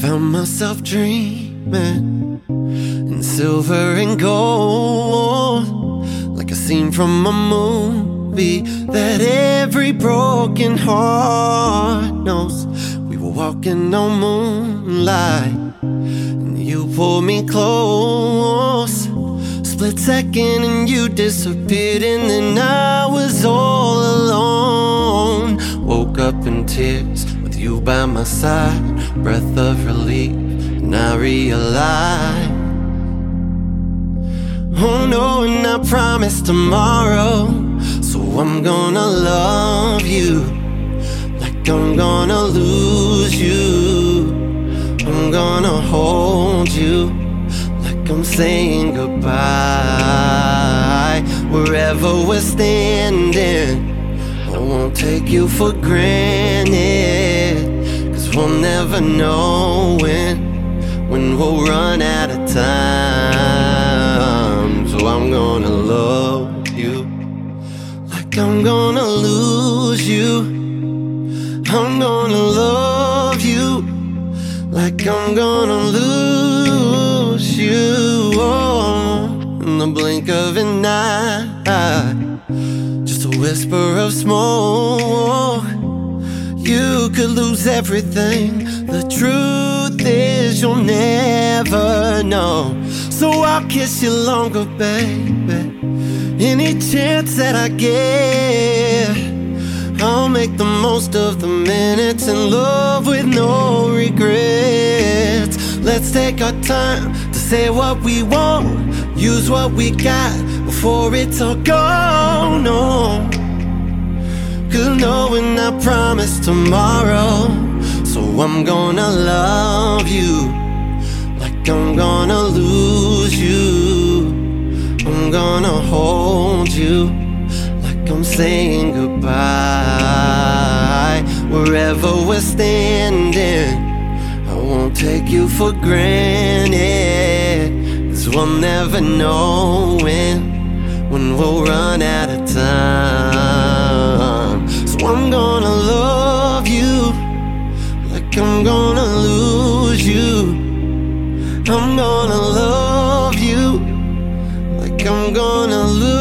found myself dreaming in silver and gold, like a scene from a movie that every broken heart knows. We were walking on moonlight, and you pulled me close. Split second, and you disappeared, and then I was all alone. Woke up in tears you by my side, breath of relief, and I realized. Oh no, and I promise tomorrow. So I'm gonna love you like I'm gonna lose you. I'm gonna hold you like I'm saying goodbye. Wherever we're standing, I won't take you for granted. Never know when, when we'll run out of time. So I'm gonna love you like I'm gonna lose you. I'm gonna love you like I'm gonna lose you. Oh, in the blink of an eye, just a whisper of smoke. You could lose everything. The truth is, you'll never know. So I'll kiss you longer, baby. Any chance that I get, I'll make the most of the minutes in love with no regrets. Let's take our time to say what we want, use what we got before it's all gone. No. Cause knowing I promise tomorrow. So I'm gonna love you like I'm gonna lose you. I'm gonna hold you like I'm saying goodbye. Wherever we're standing, I won't take you for granted. Cause we'll never know when when we'll run out of time. I'm gonna lose you. I'm gonna love you like I'm gonna lose.